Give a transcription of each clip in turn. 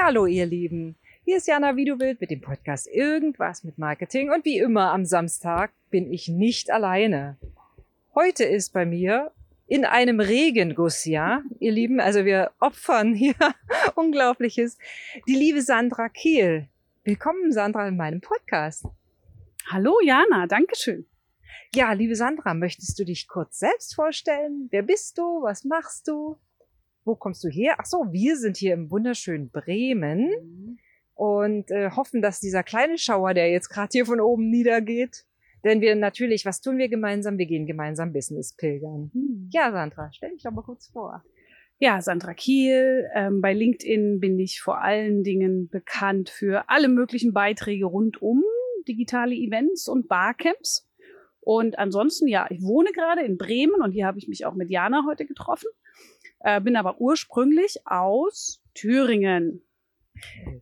Ja, hallo ihr Lieben. Hier ist Jana Wiedewild mit dem Podcast Irgendwas mit Marketing und wie immer am Samstag bin ich nicht alleine. Heute ist bei mir in einem Regenguss, ja, ihr Lieben, also wir opfern hier Unglaubliches, die liebe Sandra Kiel. Willkommen, Sandra, in meinem Podcast. Hallo, Jana, Dankeschön. Ja, liebe Sandra, möchtest du dich kurz selbst vorstellen? Wer bist du? Was machst du? Wo kommst du her? Ach so, wir sind hier im wunderschönen Bremen mhm. und äh, hoffen, dass dieser kleine Schauer, der jetzt gerade hier von oben niedergeht, denn wir natürlich, was tun wir gemeinsam? Wir gehen gemeinsam Business pilgern. Mhm. Ja, Sandra, stell dich doch mal kurz vor. Ja, Sandra Kiel. Ähm, bei LinkedIn bin ich vor allen Dingen bekannt für alle möglichen Beiträge rund um digitale Events und Barcamps. Und ansonsten, ja, ich wohne gerade in Bremen und hier habe ich mich auch mit Jana heute getroffen äh, bin aber ursprünglich aus Thüringen.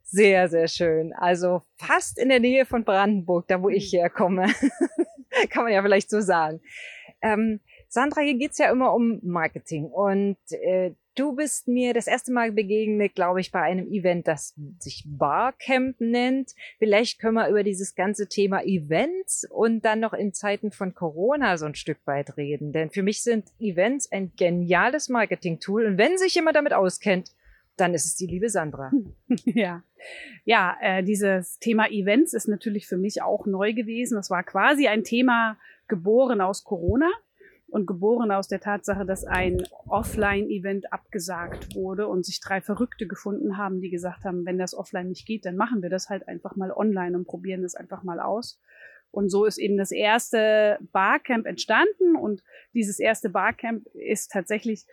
Sehr, sehr schön. Also fast in der Nähe von Brandenburg, da wo ich mhm. herkomme. Kann man ja vielleicht so sagen. Ähm, Sandra, hier geht's ja immer um Marketing und äh, Du bist mir das erste Mal begegnet, glaube ich, bei einem Event, das sich Barcamp nennt. Vielleicht können wir über dieses ganze Thema Events und dann noch in Zeiten von Corona so ein Stück weit reden. Denn für mich sind Events ein geniales Marketing-Tool. Und wenn sich jemand damit auskennt, dann ist es die liebe Sandra. Ja, ja, äh, dieses Thema Events ist natürlich für mich auch neu gewesen. Das war quasi ein Thema geboren aus Corona und geboren aus der Tatsache, dass ein Offline-Event abgesagt wurde und sich drei Verrückte gefunden haben, die gesagt haben, wenn das offline nicht geht, dann machen wir das halt einfach mal online und probieren das einfach mal aus. Und so ist eben das erste Barcamp entstanden und dieses erste Barcamp ist tatsächlich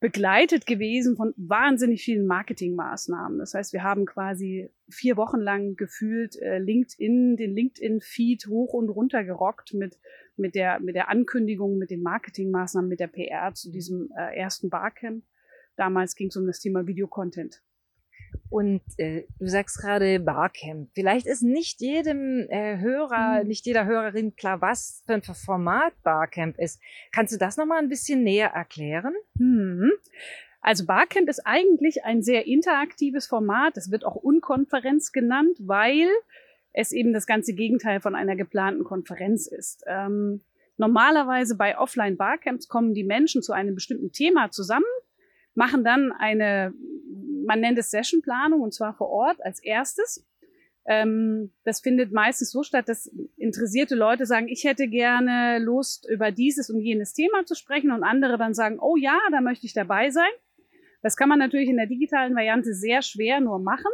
begleitet gewesen von wahnsinnig vielen Marketingmaßnahmen. Das heißt, wir haben quasi vier Wochen lang gefühlt äh, LinkedIn, den LinkedIn-Feed hoch und runter gerockt mit, mit, der, mit der Ankündigung, mit den Marketingmaßnahmen, mit der PR zu diesem äh, ersten Barcamp. Damals ging es um das Thema Videocontent. Und äh, du sagst gerade Barcamp. Vielleicht ist nicht jedem äh, Hörer, mhm. nicht jeder Hörerin klar, was für ein Format Barcamp ist. Kannst du das nochmal ein bisschen näher erklären? Mhm. Also Barcamp ist eigentlich ein sehr interaktives Format. Es wird auch Unkonferenz genannt, weil es eben das ganze Gegenteil von einer geplanten Konferenz ist. Ähm, normalerweise bei Offline-Barcamps kommen die Menschen zu einem bestimmten Thema zusammen, machen dann eine man nennt es Sessionplanung und zwar vor Ort als erstes. Ähm, das findet meistens so statt, dass interessierte Leute sagen, ich hätte gerne Lust, über dieses und jenes Thema zu sprechen und andere dann sagen, oh ja, da möchte ich dabei sein. Das kann man natürlich in der digitalen Variante sehr schwer nur machen,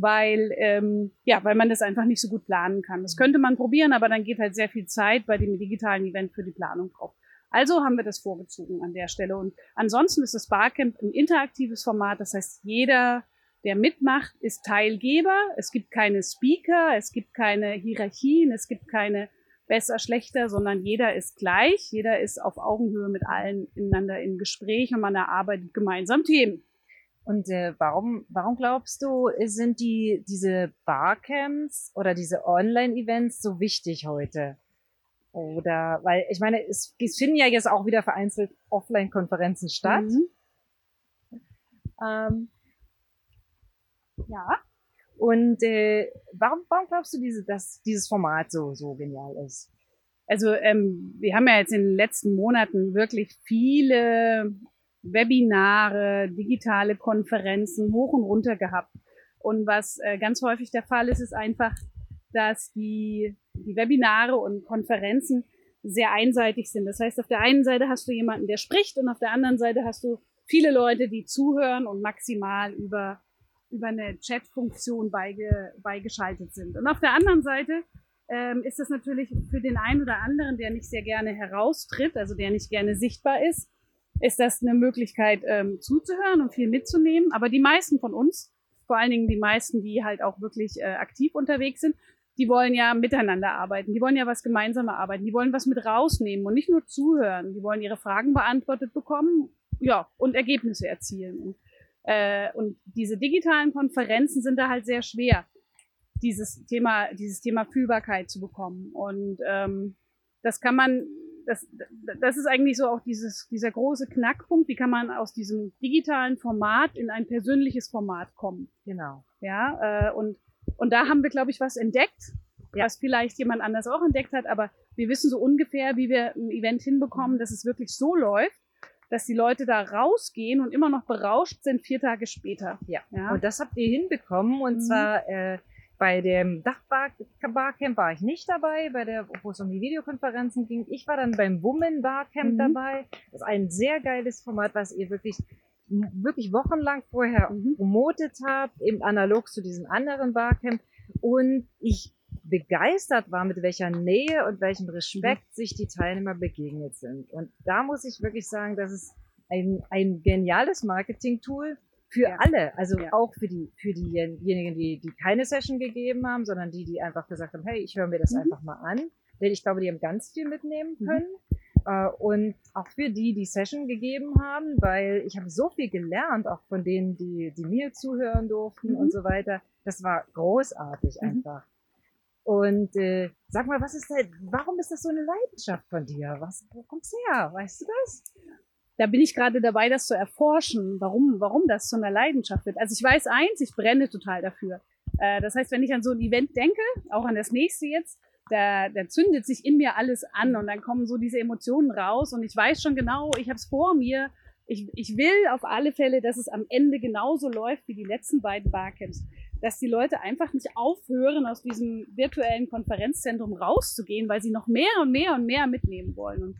weil, ähm, ja, weil man das einfach nicht so gut planen kann. Das könnte man probieren, aber dann geht halt sehr viel Zeit bei dem digitalen Event für die Planung drauf. Also haben wir das vorgezogen an der Stelle. Und ansonsten ist das Barcamp ein interaktives Format. Das heißt, jeder, der mitmacht, ist Teilgeber. Es gibt keine Speaker, es gibt keine Hierarchien, es gibt keine besser, schlechter, sondern jeder ist gleich. Jeder ist auf Augenhöhe mit allen ineinander im Gespräch und man erarbeitet gemeinsam Themen. Und äh, warum, warum glaubst du, sind die, diese Barcamps oder diese Online-Events so wichtig heute? Oder, weil ich meine, es, es finden ja jetzt auch wieder vereinzelt Offline-Konferenzen statt. Mhm. Ähm, ja. Und äh, warum, warum glaubst du, diese, dass dieses Format so, so genial ist? Also ähm, wir haben ja jetzt in den letzten Monaten wirklich viele Webinare, digitale Konferenzen hoch und runter gehabt. Und was äh, ganz häufig der Fall ist, ist einfach, dass die die Webinare und Konferenzen sehr einseitig sind. Das heißt, auf der einen Seite hast du jemanden, der spricht und auf der anderen Seite hast du viele Leute, die zuhören und maximal über, über eine Chat-Funktion beige, beigeschaltet sind. Und auf der anderen Seite ähm, ist das natürlich für den einen oder anderen, der nicht sehr gerne heraustritt, also der nicht gerne sichtbar ist, ist das eine Möglichkeit ähm, zuzuhören und viel mitzunehmen. Aber die meisten von uns, vor allen Dingen die meisten, die halt auch wirklich äh, aktiv unterwegs sind, die wollen ja miteinander arbeiten, die wollen ja was gemeinsam arbeiten, die wollen was mit rausnehmen und nicht nur zuhören, die wollen ihre Fragen beantwortet bekommen, ja, und Ergebnisse erzielen. Und, äh, und diese digitalen Konferenzen sind da halt sehr schwer, dieses Thema, dieses Thema Fühlbarkeit zu bekommen. Und ähm, das kann man das, das ist eigentlich so auch dieses, dieser große Knackpunkt. Wie kann man aus diesem digitalen Format in ein persönliches Format kommen? Genau. Ja, äh, und, und da haben wir, glaube ich, was entdeckt, ja. was vielleicht jemand anders auch entdeckt hat, aber wir wissen so ungefähr, wie wir ein Event hinbekommen, dass es wirklich so läuft, dass die Leute da rausgehen und immer noch berauscht sind vier Tage später. Ja. ja. Und das habt ihr hinbekommen und mhm. zwar äh, bei dem Dachbarcamp war ich nicht dabei, bei der, wo es um die Videokonferenzen ging. Ich war dann beim Woman Barcamp mhm. dabei. Das ist ein sehr geiles Format, was ihr wirklich wirklich wochenlang vorher mhm. promotet habt, eben analog zu diesem anderen Barcamp. Und ich begeistert war, mit welcher Nähe und welchem Respekt mhm. sich die Teilnehmer begegnet sind. Und da muss ich wirklich sagen, das ist ein, ein geniales Marketing-Tool für ja. alle. Also ja. auch für die, für diejenigen, die, die keine Session gegeben haben, sondern die, die einfach gesagt haben, hey, ich höre mir das mhm. einfach mal an. Denn ich glaube, die haben ganz viel mitnehmen mhm. können. Mhm. und auch für die, die Session gegeben haben, weil ich habe so viel gelernt, auch von denen, die, die mir zuhören durften mhm. und so weiter. Das war großartig mhm. einfach. Und äh, sag mal, was ist denn, warum ist das so eine Leidenschaft von dir? Was, wo kommt's her? Weißt du das? Da bin ich gerade dabei, das zu erforschen, warum, warum das zu einer Leidenschaft wird. Also ich weiß eins, ich brenne total dafür. Äh, das heißt, wenn ich an so ein Event denke, auch an das nächste jetzt, da, da zündet sich in mir alles an und dann kommen so diese Emotionen raus und ich weiß schon genau, ich habe es vor mir. Ich, ich will auf alle Fälle, dass es am Ende genauso läuft wie die letzten beiden Barcamps dass die Leute einfach nicht aufhören, aus diesem virtuellen Konferenzzentrum rauszugehen, weil sie noch mehr und mehr und mehr mitnehmen wollen. Und,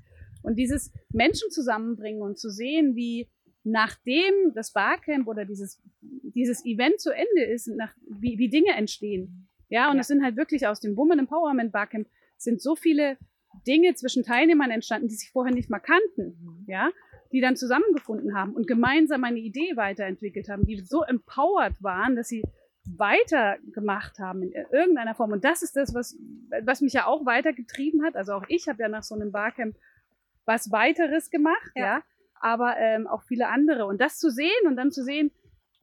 und dieses Menschen zusammenbringen und zu sehen, wie nachdem das Barcamp oder dieses, dieses Event zu Ende ist, nach, wie, wie Dinge entstehen. Ja, und es sind halt wirklich aus dem Woman Empowerment Barcamp sind so viele Dinge zwischen Teilnehmern entstanden, die sich vorher nicht mal kannten. Mhm. Ja, die dann zusammengefunden haben und gemeinsam eine Idee weiterentwickelt haben, die so empowered waren, dass sie weitergemacht haben in irgendeiner Form. Und das ist das, was, was mich ja auch weitergetrieben hat. Also auch ich habe ja nach so einem Barcamp was weiteres gemacht, ja. ja. Aber ähm, auch viele andere. Und das zu sehen und dann zu sehen,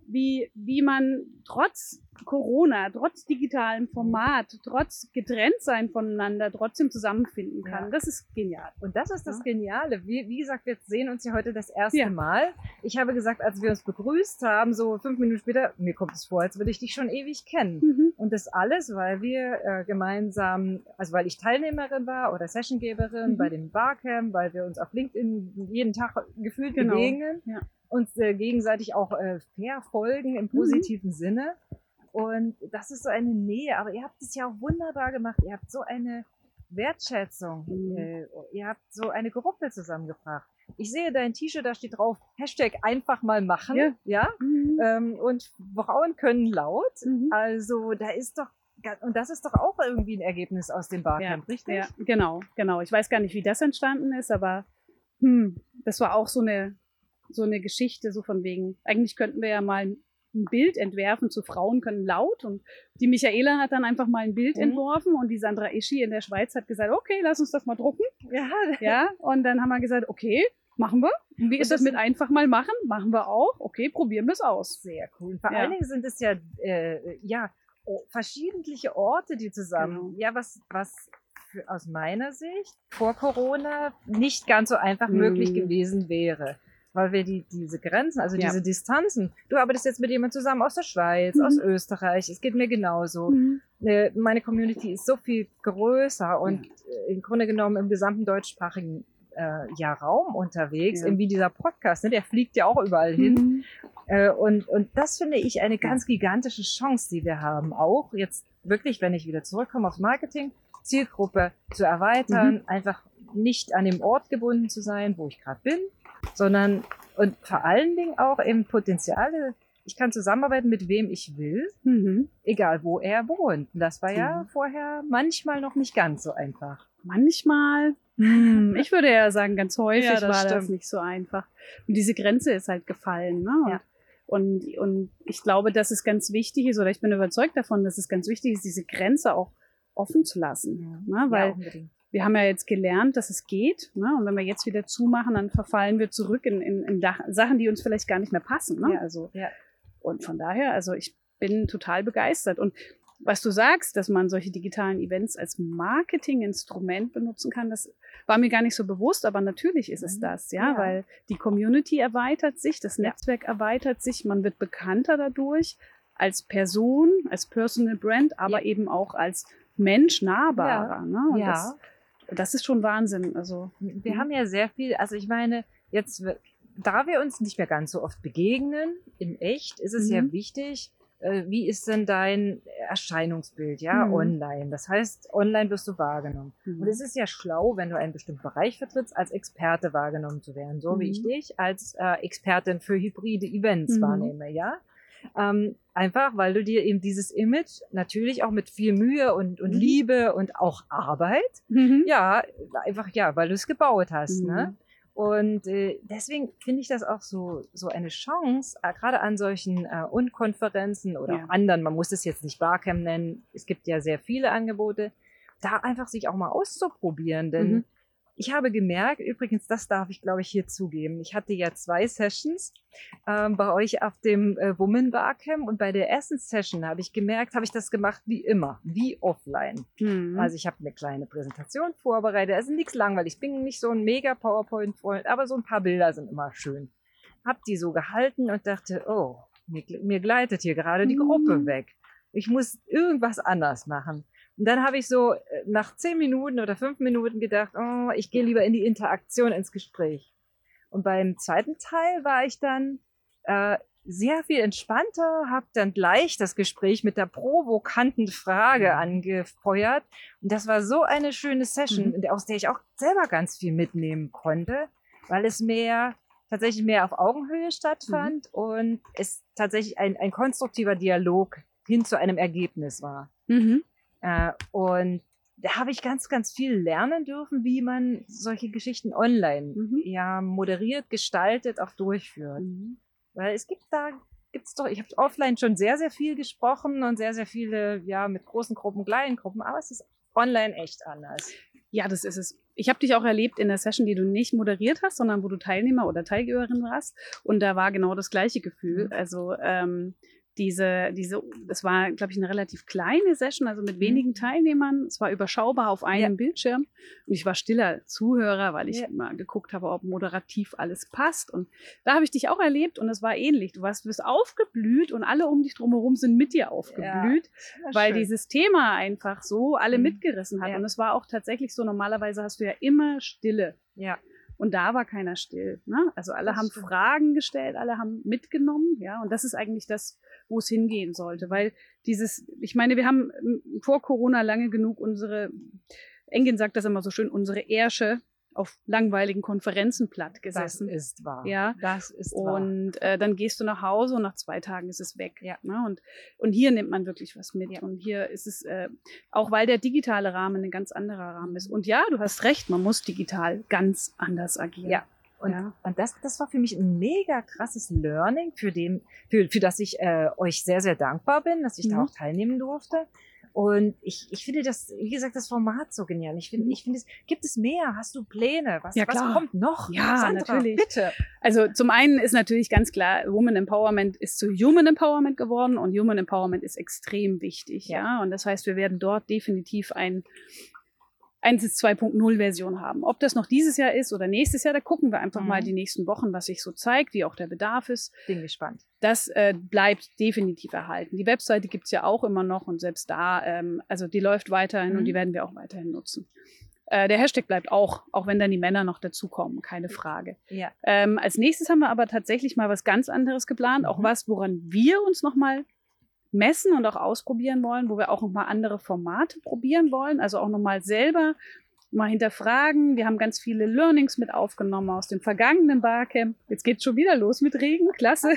wie, wie man trotz Corona, trotz digitalem Format, trotz getrennt sein voneinander, trotzdem zusammenfinden kann. Ja. Das ist genial. Und das ist das. Geniale. Wie, wie gesagt, wir sehen uns ja heute das erste ja. Mal. Ich habe gesagt, als wir uns begrüßt haben, so fünf Minuten später, mir kommt es vor, als würde ich dich schon ewig kennen. Mhm. Und das alles, weil wir äh, gemeinsam, also weil ich Teilnehmerin war oder Sessiongeberin mhm. bei dem Barcamp, weil wir uns auf LinkedIn jeden Tag gefühlt genau. begegnen. Ja uns äh, gegenseitig auch äh, verfolgen im mhm. positiven mhm. Sinne. Und das ist so eine Nähe. Aber ihr habt es ja auch wunderbar gemacht. Ihr habt so eine Wertschätzung. Mhm. Äh, ihr habt so eine Gruppe zusammengebracht. Ich sehe dein T-Shirt, da steht drauf, Hashtag einfach mal machen. Ja. ja? Mhm. Ähm, und Frauen können laut. Mhm. Also da ist doch und das ist doch auch irgendwie ein Ergebnis aus dem Barcamp, ja, richtig? Ja, genau, genau. Ich weiß gar nicht, wie das entstanden ist, aber hm, das war auch so eine so eine Geschichte, so von wegen, eigentlich könnten wir ja mal ein Bild entwerfen zu Frauen können laut und die Michaela hat dann einfach mal ein Bild mhm. entworfen und die Sandra Ischi in der Schweiz hat gesagt, okay, lass uns das mal drucken. Ja. Ja, und dann haben wir gesagt, okay, machen wir. Und wie ist das, das mit einfach mal machen? Machen wir auch. Okay, probieren wir es aus. Sehr cool. Vor ja. allen Dingen sind es ja, äh, ja, verschiedentliche Orte, die zusammen, genau. ja, was, was für, aus meiner Sicht vor Corona nicht ganz so einfach mhm. möglich gewesen wäre weil wir die, diese Grenzen, also ja. diese Distanzen, du arbeitest jetzt mit jemand zusammen aus der Schweiz, mhm. aus Österreich, es geht mir genauso. Mhm. Äh, meine Community ist so viel größer und ja. im Grunde genommen im gesamten deutschsprachigen äh, ja, Raum unterwegs, ja. wie dieser Podcast, ne? der fliegt ja auch überall hin. Mhm. Äh, und, und das finde ich eine ganz gigantische Chance, die wir haben. Auch jetzt wirklich, wenn ich wieder zurückkomme aufs Marketing, Zielgruppe zu erweitern, mhm. einfach nicht an dem Ort gebunden zu sein, wo ich gerade bin, sondern und vor allen Dingen auch eben Potenziale. Ich kann zusammenarbeiten mit wem ich will, mhm. egal wo er wohnt. Das war ja mhm. vorher manchmal noch nicht ganz so einfach. Manchmal, hm, ich würde ja sagen, ganz häufig ja, das war stimmt. das nicht so einfach. Und diese Grenze ist halt gefallen. Ne? Und, ja. und, und ich glaube, dass es ganz wichtig ist, oder ich bin überzeugt davon, dass es ganz wichtig ist, diese Grenze auch offen zu lassen. Ja. Ne? Weil ja, wir haben ja jetzt gelernt, dass es geht. Ne? Und wenn wir jetzt wieder zumachen, dann verfallen wir zurück in, in, in Sachen, die uns vielleicht gar nicht mehr passen. Ne? Ja, also, ja. Und von daher, also ich bin total begeistert. Und was du sagst, dass man solche digitalen Events als Marketinginstrument benutzen kann, das war mir gar nicht so bewusst, aber natürlich ist es mhm. das, ja, ja. weil die Community erweitert sich, das Netzwerk ja. erweitert sich, man wird bekannter dadurch als Person, als Personal Brand, aber ja. eben auch als Mensch nahbarer. Ne? ja. Das, das, ist schon Wahnsinn. Also wir hm. haben ja sehr viel, also ich meine, jetzt da wir uns nicht mehr ganz so oft begegnen, in echt, ist es mhm. ja wichtig, äh, wie ist denn dein Erscheinungsbild, ja, mhm. online. Das heißt, online wirst du wahrgenommen. Mhm. Und es ist ja schlau, wenn du einen bestimmten Bereich vertrittst, als Experte wahrgenommen zu werden, so wie ich mhm. dich als äh, Expertin für hybride Events mhm. wahrnehme, ja. Ähm, einfach, weil du dir eben dieses Image natürlich auch mit viel Mühe und, und mhm. Liebe und auch Arbeit, ja, einfach, ja, weil du es gebaut hast, ne? Und äh, deswegen finde ich das auch so, so eine Chance, äh, gerade an solchen äh, Unkonferenzen oder ja. anderen, man muss es jetzt nicht Barcamp nennen, es gibt ja sehr viele Angebote, da einfach sich auch mal auszuprobieren. Denn mhm. Ich habe gemerkt, übrigens, das darf ich, glaube ich, hier zugeben. Ich hatte ja zwei Sessions ähm, bei euch auf dem äh, Woman Barcamp und bei der ersten Session habe ich gemerkt, habe ich das gemacht wie immer, wie offline. Mhm. Also ich habe eine kleine Präsentation vorbereitet. Also nichts langweilig. Ich bin nicht so ein mega PowerPoint-Freund, aber so ein paar Bilder sind immer schön. Hab die so gehalten und dachte, oh, mir, mir gleitet hier gerade die Gruppe mhm. weg. Ich muss irgendwas anders machen. Und dann habe ich so äh, nach zehn Minuten oder fünf Minuten gedacht, oh, ich gehe lieber in die Interaktion, ins Gespräch. Und beim zweiten Teil war ich dann äh, sehr viel entspannter, habe dann gleich das Gespräch mit der provokanten Frage mhm. angefeuert. Und das war so eine schöne Session, mhm. aus der ich auch selber ganz viel mitnehmen konnte, weil es mehr tatsächlich mehr auf Augenhöhe stattfand mhm. und es tatsächlich ein, ein konstruktiver Dialog hin zu einem Ergebnis war. Mhm. Äh, und da habe ich ganz, ganz viel lernen dürfen, wie man solche Geschichten online mhm. ja moderiert, gestaltet, auch durchführt. Mhm. Weil es gibt da, gibt's doch, ich habe offline schon sehr, sehr viel gesprochen und sehr, sehr viele, ja, mit großen Gruppen, kleinen Gruppen, aber es ist online echt anders. Ja, das ist es. Ich habe dich auch erlebt in der Session, die du nicht moderiert hast, sondern wo du Teilnehmer oder Teilgeberin warst. Und da war genau das gleiche Gefühl. Mhm. Also ähm, diese, diese, das war, glaube ich, eine relativ kleine Session, also mit mhm. wenigen Teilnehmern. Es war überschaubar auf einem ja. Bildschirm. Und ich war stiller Zuhörer, weil ich ja. mal geguckt habe, ob moderativ alles passt. Und da habe ich dich auch erlebt und es war ähnlich. Du warst, du bist aufgeblüht und alle um dich drumherum sind mit dir aufgeblüht, ja, weil schön. dieses Thema einfach so alle mhm. mitgerissen hat. Und es war auch tatsächlich so, normalerweise hast du ja immer Stille. Ja. Und da war keiner still. Ne? Also alle das haben stimmt. Fragen gestellt, alle haben mitgenommen, ja. Und das ist eigentlich das, wo es hingehen sollte. Weil dieses, ich meine, wir haben vor Corona lange genug unsere, Engin sagt das immer so schön, unsere Ärsche auf langweiligen Konferenzen platt gesessen. Das ist wahr. Ja, das ist wahr. Und äh, dann gehst du nach Hause und nach zwei Tagen ist es weg. Ja. Ne? Und, und hier nimmt man wirklich was mit. Ja. Und hier ist es, äh, auch weil der digitale Rahmen ein ganz anderer Rahmen ist. Und ja, du hast recht, man muss digital ganz anders agieren. Ja. Und, ja. und das, das war für mich ein mega krasses Learning, für, den, für, für das ich äh, euch sehr, sehr dankbar bin, dass ich mhm. da auch teilnehmen durfte. Und ich, ich finde das, wie gesagt, das Format so genial. Ich finde, mhm. ich finde es, gibt es mehr? Hast du Pläne? Was, ja, klar. was kommt noch? Ja, Sandra, natürlich. Bitte. Also zum einen ist natürlich ganz klar, Woman Empowerment ist zu Human Empowerment geworden und Human Empowerment ist extrem wichtig. Ja. ja? Und das heißt, wir werden dort definitiv ein 1 2.0 Version haben. Ob das noch dieses Jahr ist oder nächstes Jahr, da gucken wir einfach mhm. mal die nächsten Wochen, was sich so zeigt, wie auch der Bedarf ist. Bin gespannt. Das äh, bleibt definitiv erhalten. Die Webseite gibt's ja auch immer noch und selbst da, ähm, also die läuft weiterhin mhm. und die werden wir auch weiterhin nutzen. Äh, der Hashtag bleibt auch, auch wenn dann die Männer noch dazukommen, keine Frage. Ja. Ähm, als nächstes haben wir aber tatsächlich mal was ganz anderes geplant, mhm. auch was, woran wir uns nochmal messen und auch ausprobieren wollen, wo wir auch nochmal andere Formate probieren wollen, also auch nochmal selber mal hinterfragen. Wir haben ganz viele Learnings mit aufgenommen aus dem vergangenen Barcamp. Jetzt geht's schon wieder los mit Regen, klasse.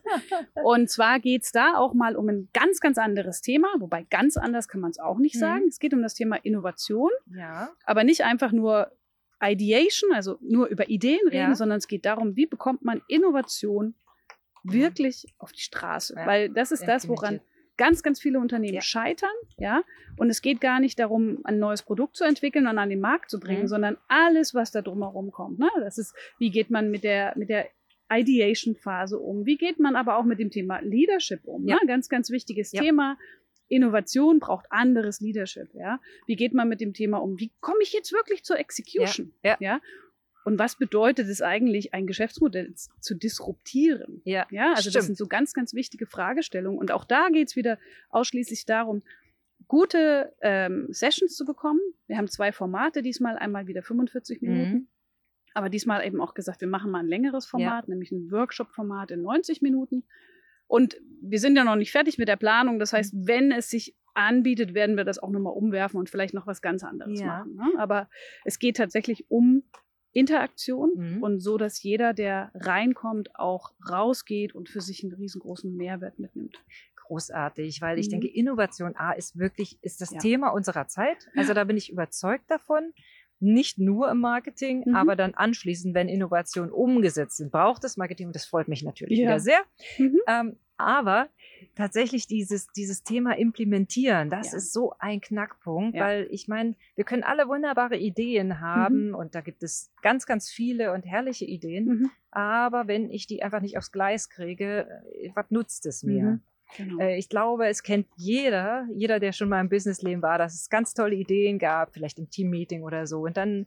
und zwar geht's da auch mal um ein ganz, ganz anderes Thema, wobei ganz anders kann man es auch nicht mhm. sagen. Es geht um das Thema Innovation, ja. aber nicht einfach nur Ideation, also nur über Ideen reden, ja. sondern es geht darum, wie bekommt man Innovation wirklich auf die Straße. Ja, Weil das ist das, woran ganz, ganz viele Unternehmen ja. scheitern, ja. Und es geht gar nicht darum, ein neues Produkt zu entwickeln und an den Markt zu bringen, mhm. sondern alles, was da drumherum kommt. Ne? Das ist, wie geht man mit der, mit der Ideation-Phase um? Wie geht man aber auch mit dem Thema Leadership um? Ja. Ne? Ganz, ganz wichtiges ja. Thema. Innovation braucht anderes Leadership, ja. Wie geht man mit dem Thema um? Wie komme ich jetzt wirklich zur Execution? Ja, ja. Und was bedeutet es eigentlich, ein Geschäftsmodell zu disruptieren? Ja, ja also stimmt. das sind so ganz, ganz wichtige Fragestellungen. Und auch da geht es wieder ausschließlich darum, gute ähm, Sessions zu bekommen. Wir haben zwei Formate, diesmal einmal wieder 45 Minuten. Mhm. Aber diesmal eben auch gesagt, wir machen mal ein längeres Format, nämlich ein Workshop-Format in 90 Minuten. Und wir sind ja noch nicht fertig mit der Planung. Das heißt, wenn es sich anbietet, werden wir das auch nochmal umwerfen und vielleicht noch was ganz anderes Ja. machen. Ne? Aber es geht tatsächlich um Interaktion Mhm. und so, dass jeder, der reinkommt, auch rausgeht und für sich einen riesengroßen Mehrwert mitnimmt. großartig, weil ich Mhm. denke, Innovation A ist wirklich, ist das Ja. Thema unserer Zeit. Also da bin ich überzeugt davon. Nicht nur im Marketing, Mhm. aber dann anschließend, wenn Innovationen umgesetzt sind, braucht das Marketing und das freut mich natürlich Ja. wieder sehr. Mhm. Ähm, aber tatsächlich dieses, dieses Thema implementieren, das Ja. ist so ein Knackpunkt, Ja. weil ich meine, wir können alle wunderbare Ideen haben und da gibt es ganz, ganz viele und herrliche Ideen. Mhm. Aber wenn ich die einfach nicht aufs Gleis kriege, äh, was nutzt es mir? Mhm. Genau. Äh, Ich glaube, es kennt jeder, jeder, der schon mal im Businessleben war, dass es ganz tolle Ideen gab, vielleicht im Teammeeting oder so. Und dann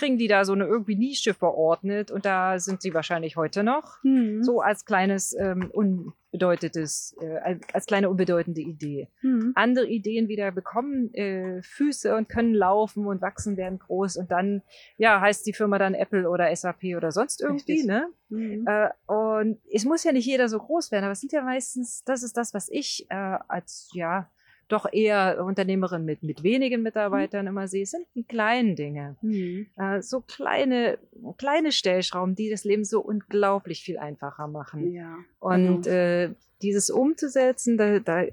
kriegen die da so eine irgendwie Nische verordnet und da sind sie wahrscheinlich heute noch. Mhm. So als kleines, ähm, unbedeutetes, äh, als- kleine unbedeutende Idee. Mhm. Andere Ideen wieder bekommen äh, Füße und können laufen und wachsen, werden groß und dann, ja, heißt die Firma dann Apple oder SAP oder sonst irgendwie, Richtig. ne? Mhm. Äh, und es muss ja nicht jeder so groß werden, aber es sind ja meistens, das ist das, was ich äh, als, ja, doch eher Unternehmerin mit, mit wenigen Mitarbeitern immer sehe, sind die kleinen Dinge. Mhm. Äh, so kleine, kleine Stellschrauben, die das Leben so unglaublich viel einfacher machen. Ja. Und genau. äh, dieses umzusetzen, da, da,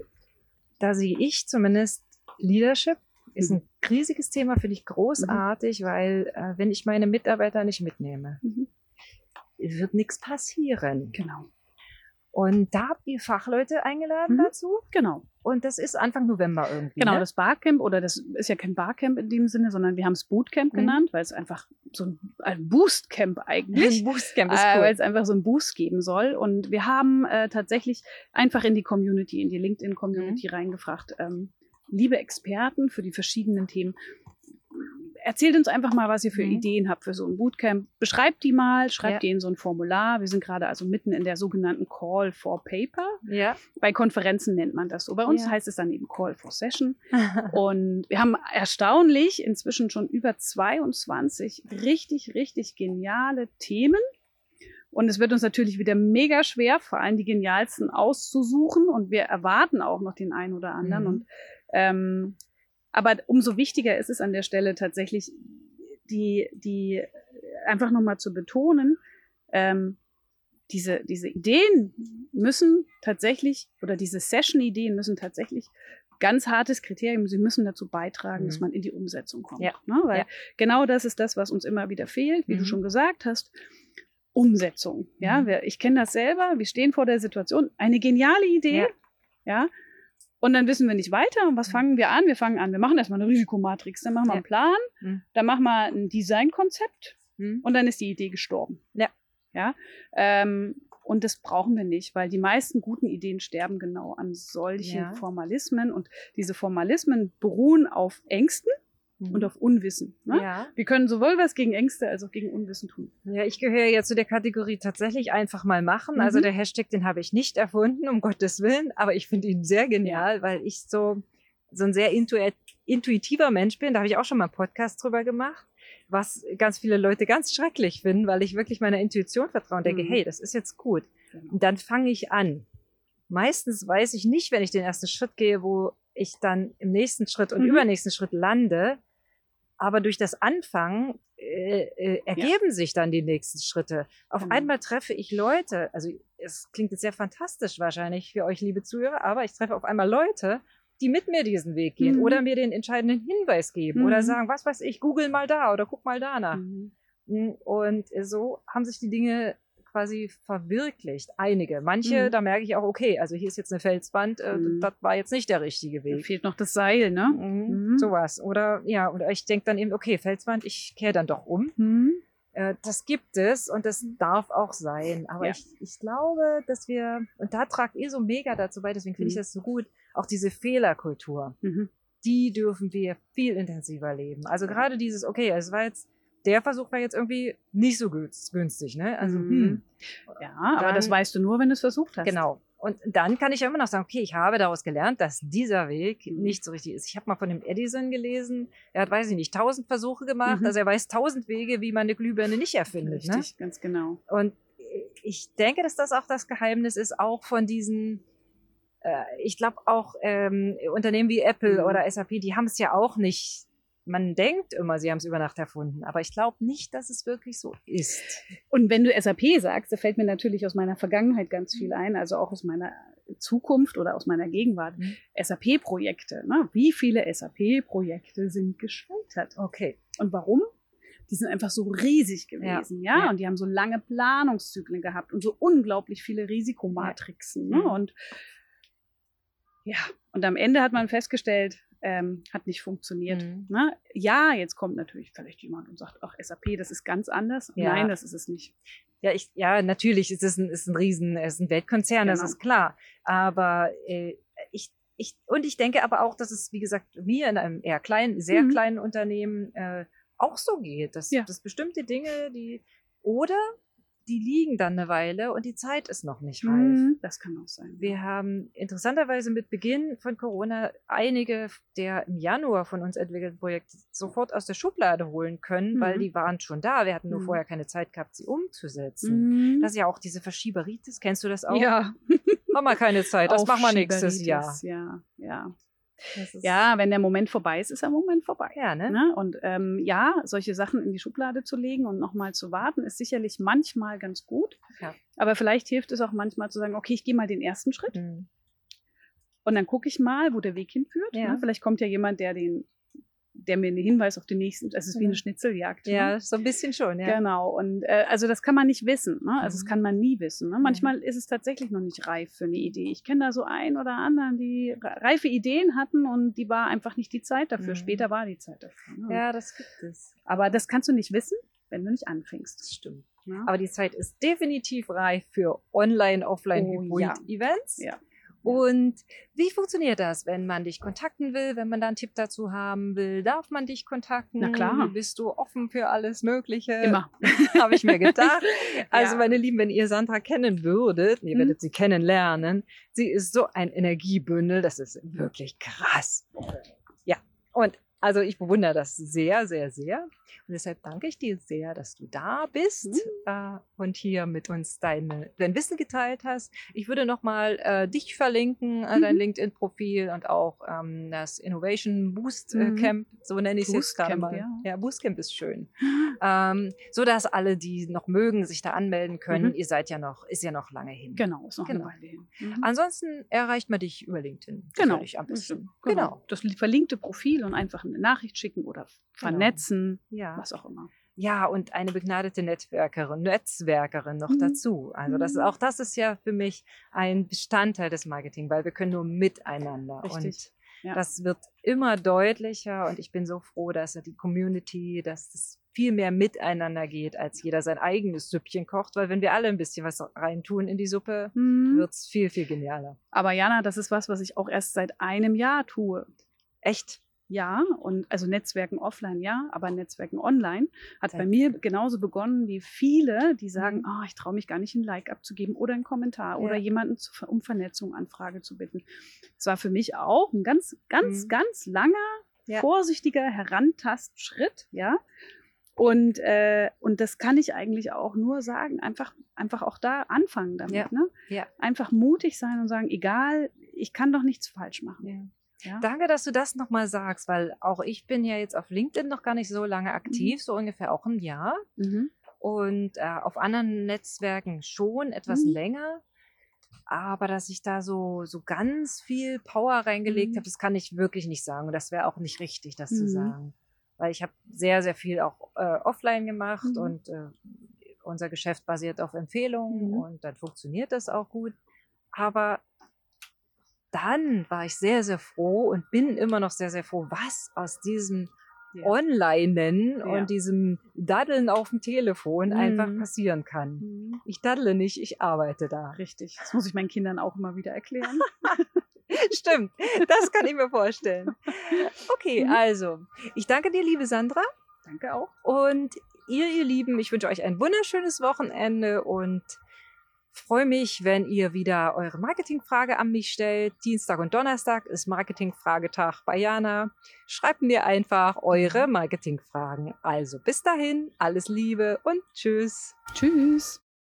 da sehe ich zumindest Leadership ist Mhm. ein riesiges Thema, finde ich großartig, weil äh, wenn ich meine Mitarbeiter nicht mitnehme, Mhm. wird nichts passieren. Genau. Und da habt ihr Fachleute eingeladen Mhm. dazu. Genau. Und das ist Anfang November irgendwie. Genau, ne? das Barcamp, oder das ist ja kein Barcamp in dem Sinne, sondern wir haben es Bootcamp Mhm. genannt, weil es einfach so ein, ein Boostcamp eigentlich. Ein Boostcamp ist äh, cool. weil es einfach so einen Boost geben soll. Und wir haben äh, tatsächlich einfach in die Community, in die LinkedIn-Community Mhm. reingefragt, ähm, liebe Experten für die verschiedenen Themen, erzählt uns einfach mal, was ihr für Mhm. Ideen habt für so ein Bootcamp. Beschreibt die mal, schreibt Ja. die in so ein Formular. Wir sind gerade also mitten in der sogenannten Call for Paper. ja. Bei Konferenzen nennt man das so. Bei uns Ja. heißt es dann eben Call for Session. Und wir haben erstaunlich inzwischen schon über 22 richtig, richtig geniale Themen. Und es wird uns natürlich wieder mega schwer, vor allem die genialsten auszusuchen. Und wir erwarten auch noch den einen oder anderen. Mhm. Und, ähm, aber umso wichtiger ist es an der Stelle tatsächlich, die, die einfach nochmal zu betonen, ähm, diese, diese Ideen müssen tatsächlich, oder diese Session-Ideen müssen tatsächlich ganz hartes Kriterium, sie müssen dazu beitragen, Mhm. dass man in die Umsetzung kommt. Ja. Ne? Weil Ja. genau das ist das, was uns immer wieder fehlt, wie Mhm. du schon gesagt hast. Umsetzung. Ja, Mhm. wir, ich kenne das selber. Wir stehen vor der Situation. Eine geniale Idee. Ja. Ja. Und dann wissen wir nicht weiter. Und was Mhm. fangen wir an? Wir fangen an. Wir machen erstmal eine Risikomatrix. Dann machen wir einen Plan. Mhm. Dann machen wir ein Designkonzept. Hm? Und dann ist die Idee gestorben. Ja. Ja. Ähm, und das brauchen wir nicht, weil die meisten guten Ideen sterben genau an solchen Ja. Formalismen. Und diese Formalismen beruhen auf Ängsten und auf Unwissen. Ne? Mhm. ja. Wir können sowohl was gegen Ängste als auch gegen Unwissen tun. Ja, ich gehöre ja zu der Kategorie tatsächlich einfach mal machen. Mhm. Also der Hashtag, den habe ich nicht erfunden, um Gottes Willen, aber ich finde ihn sehr genial, weil ich so, so ein sehr intuit, intuitiver Mensch bin. Da habe ich auch schon mal einen Podcast drüber gemacht, was ganz viele Leute ganz schrecklich finden, weil ich wirklich meiner Intuition vertraue und denke, Mhm. hey, das ist jetzt gut. Genau. Und dann fange ich an. Meistens weiß ich nicht, wenn ich den ersten Schritt gehe, wo ich dann im nächsten Schritt und Mhm. übernächsten Schritt lande. Aber durch das Anfangen äh, äh, ergeben sich dann die nächsten Schritte. Auf Genau. einmal treffe ich Leute, also es klingt jetzt sehr fantastisch wahrscheinlich für euch, liebe Zuhörer, aber ich treffe auf einmal Leute, die mit mir diesen Weg gehen Mhm. oder mir den entscheidenden Hinweis geben oder Mhm. sagen, was weiß ich, google mal da oder guck mal da nach. Mhm. Und so haben sich die Dinge quasi verwirklicht. Einige. Manche, Mhm. da merke ich auch, okay, also hier ist jetzt eine Felswand, äh, Mhm. das war jetzt nicht der richtige Da Weg. fehlt noch das Seil, ne? Mhm. Mhm. Sowas. Oder ja, oder ich denke dann eben, okay, Felswand, ich kehre dann doch um. Mhm. Äh, das gibt es und das darf auch sein. Aber Ja. ich, ich glaube, dass wir, und da tragt ihr so mega dazu bei, deswegen finde ich Mhm. das so gut, auch diese Fehlerkultur, die dürfen wir viel intensiver leben. Also gerade dieses, okay, es war jetzt, der Versuch war jetzt irgendwie nicht so günst- günstig, ne? Also, Mhm. hm, Ja, aber Dann- das weißt du nur, wenn du es versucht hast. Genau. Und dann kann ich ja immer noch sagen, okay, ich habe daraus gelernt, dass dieser Weg Mhm. nicht so richtig ist. Ich habe mal von dem Edison gelesen, er hat, weiß ich nicht, tausend Versuche gemacht, Mhm. also er weiß tausend Wege, wie man eine Glühbirne nicht erfindet. Ne? Richtig, ganz genau. Und ich denke, dass das auch das Geheimnis ist, auch von diesen, äh, ich glaube auch ähm, Unternehmen wie Apple Mhm. oder SAP, die haben es ja auch nicht, man denkt immer, sie haben es über Nacht erfunden, aber ich glaube nicht, dass es wirklich so ist. Und wenn du SAP sagst, da fällt mir natürlich aus meiner Vergangenheit ganz viel ein, also auch aus meiner Zukunft oder aus meiner Gegenwart. Mhm. SAP-Projekte. Ne? Wie viele SAP-Projekte sind gescheitert? Okay. Und warum? Die sind einfach so riesig gewesen, ja. ja. Und die haben so lange Planungszyklen gehabt und so unglaublich viele Risikomatrixen. Ne? Mhm. Und ja, und am Ende hat man festgestellt, ähm, hat nicht funktioniert. Mhm. Ne? Ja, jetzt kommt natürlich vielleicht jemand und sagt, ach, SAP, das ist ganz anders. Ja. Nein, das ist es nicht. Ja, ich, ja, natürlich ist es ein, ist ein Riesen, es ist ein Weltkonzern, das Genau. ist klar. Aber äh, ich, ich, und ich denke aber auch, dass es, wie gesagt, mir in einem eher kleinen, sehr Mhm. kleinen Unternehmen äh, auch so geht, dass, Ja. dass bestimmte Dinge, die, oder die liegen dann eine Weile und die Zeit ist noch nicht reif. Mhm, Das kann auch sein. Wir haben interessanterweise mit Beginn von Corona einige der im Januar von uns entwickelten Projekte sofort aus der Schublade holen können, weil Mhm. die waren schon da. Wir hatten nur Mhm. vorher keine Zeit gehabt, sie umzusetzen. Mhm. Das ist ja auch diese Verschieberitis. Kennst du das auch? ja, Haben wir keine Zeit. Das machen wir nächstes Jahr. Ja, ja. Ja, wenn der Moment vorbei ist, ist der Moment vorbei. Ja, ne? Ne? Und ähm, ja, solche Sachen in die Schublade zu legen und nochmal zu warten, ist sicherlich manchmal ganz gut. Ja. Aber vielleicht hilft es auch manchmal zu sagen, okay, ich gehe mal den ersten Schritt Mhm. und dann gucke ich mal, wo der Weg hinführt. Ja. Ne? Vielleicht kommt ja jemand, der den, der mir einen Hinweis auf den nächsten, es ist wie Mhm. eine Schnitzeljagd. Ne? Ja, so ein bisschen schon, ja. Genau, und äh, also das kann man nicht wissen. Ne? Also das Mhm. kann man nie wissen. Ne? Manchmal ist es tatsächlich noch nicht reif für eine Idee. Ich kenne da so einen oder anderen, die re- reife Ideen hatten und die war einfach nicht die Zeit dafür. Mhm. Später war die Zeit dafür. Ne? Ja, das gibt es. Aber das kannst du nicht wissen, wenn du nicht anfängst. Das stimmt. Ne? Aber die Zeit ist definitiv reif für Online, Offline, Oh, Hybrid-Events. ja. Und wie funktioniert das, wenn man dich kontakten will, wenn man da einen Tipp dazu haben will? Darf man dich kontakten? Na klar. Bist du offen für alles Mögliche? Immer. Habe ich mir gedacht. Also, Ja. meine Lieben, wenn ihr Sandra kennen würdet, ihr werdet sie kennenlernen, sie ist so ein Energiebündel, das ist wirklich krass. Ja, und also ich bewundere das sehr, sehr, sehr. Und deshalb danke ich dir sehr, dass du da bist äh, und hier mit uns deine, dein Wissen geteilt hast. Ich würde nochmal äh, dich verlinken, äh, dein Mhm. LinkedIn-Profil und auch ähm, das Innovation Boost äh, Mhm. Camp, so nenne ich es jetzt Boost gerade Camp, mal. ja. ja, Boostcamp ist schön. ähm, so dass alle, die noch mögen, sich da anmelden können. Mhm. Ihr seid ja noch, ist ja noch lange hin. Genau, ist noch Genau. eine Weile hin. Mhm. Ansonsten erreicht man dich über LinkedIn. Genau. Am besten. Genau. Genau. Das verlinkte Profil und einfach eine Nachricht schicken oder vernetzen, Ja. was auch immer. Ja, und eine begnadete Netzwerkerin, Netzwerkerin noch Mhm. dazu. Also das ist, Mhm. auch das ist ja für mich ein Bestandteil des Marketing, weil wir können nur miteinander. Richtig, Und ja. das wird immer deutlicher und ich bin so froh, dass die Community, dass es viel mehr miteinander geht, als jeder sein eigenes Süppchen kocht, weil wenn wir alle ein bisschen was reintun in die Suppe, Mhm. wird es viel, viel genialer. Aber Jana, das ist was, was ich auch erst seit einem Jahr tue. Echt? Ja, und also Netzwerken offline ja, aber Netzwerken online hat bei mir genauso begonnen wie viele, die sagen, ah, ich traue mich gar nicht, ein Like abzugeben oder einen Kommentar oder Ja. jemanden zu, um Vernetzung, Anfrage zu bitten. Es war für mich auch ein ganz, ganz, Mhm. ganz langer, Ja. vorsichtiger Herantastschritt, ja. Und, äh, und das kann ich eigentlich auch nur sagen, einfach, einfach auch da anfangen damit. Ja. Ne? Ja. Einfach mutig sein und sagen, egal, ich kann doch nichts falsch machen. Ja. Danke, dass du das nochmal sagst, weil auch ich bin ja jetzt auf LinkedIn noch gar nicht so lange aktiv, so ungefähr auch ein Jahr. Mhm. Und äh, auf anderen Netzwerken schon etwas Mhm. länger. Aber dass ich da so, so ganz viel Power reingelegt Mhm. habe, das kann ich wirklich nicht sagen. Und das wäre auch nicht richtig, das zu Mhm. sagen. Weil ich habe sehr, sehr viel auch äh, offline gemacht Mhm. und äh, unser Geschäft basiert auf Empfehlungen Mhm. und dann funktioniert das auch gut. Aber dann war ich sehr, sehr froh und bin immer noch sehr, sehr froh, was aus diesem ja. Onlinen Ja. und diesem Daddeln auf dem Telefon einfach Mhm. passieren kann. Mhm. Ich daddle nicht, ich arbeite da. Richtig. Das muss ich meinen Kindern auch immer wieder erklären. Stimmt, das kann ich mir vorstellen. Okay, Mhm. also, ich danke dir, liebe Sandra. Danke auch. Und ihr, ihr Lieben, ich wünsche euch ein wunderschönes Wochenende und freue mich, wenn ihr wieder eure Marketingfrage an mich stellt. Dienstag und Donnerstag ist Marketingfragetag bei Jana. Schreibt mir einfach eure Marketingfragen. Also bis dahin, alles Liebe und tschüss. Tschüss.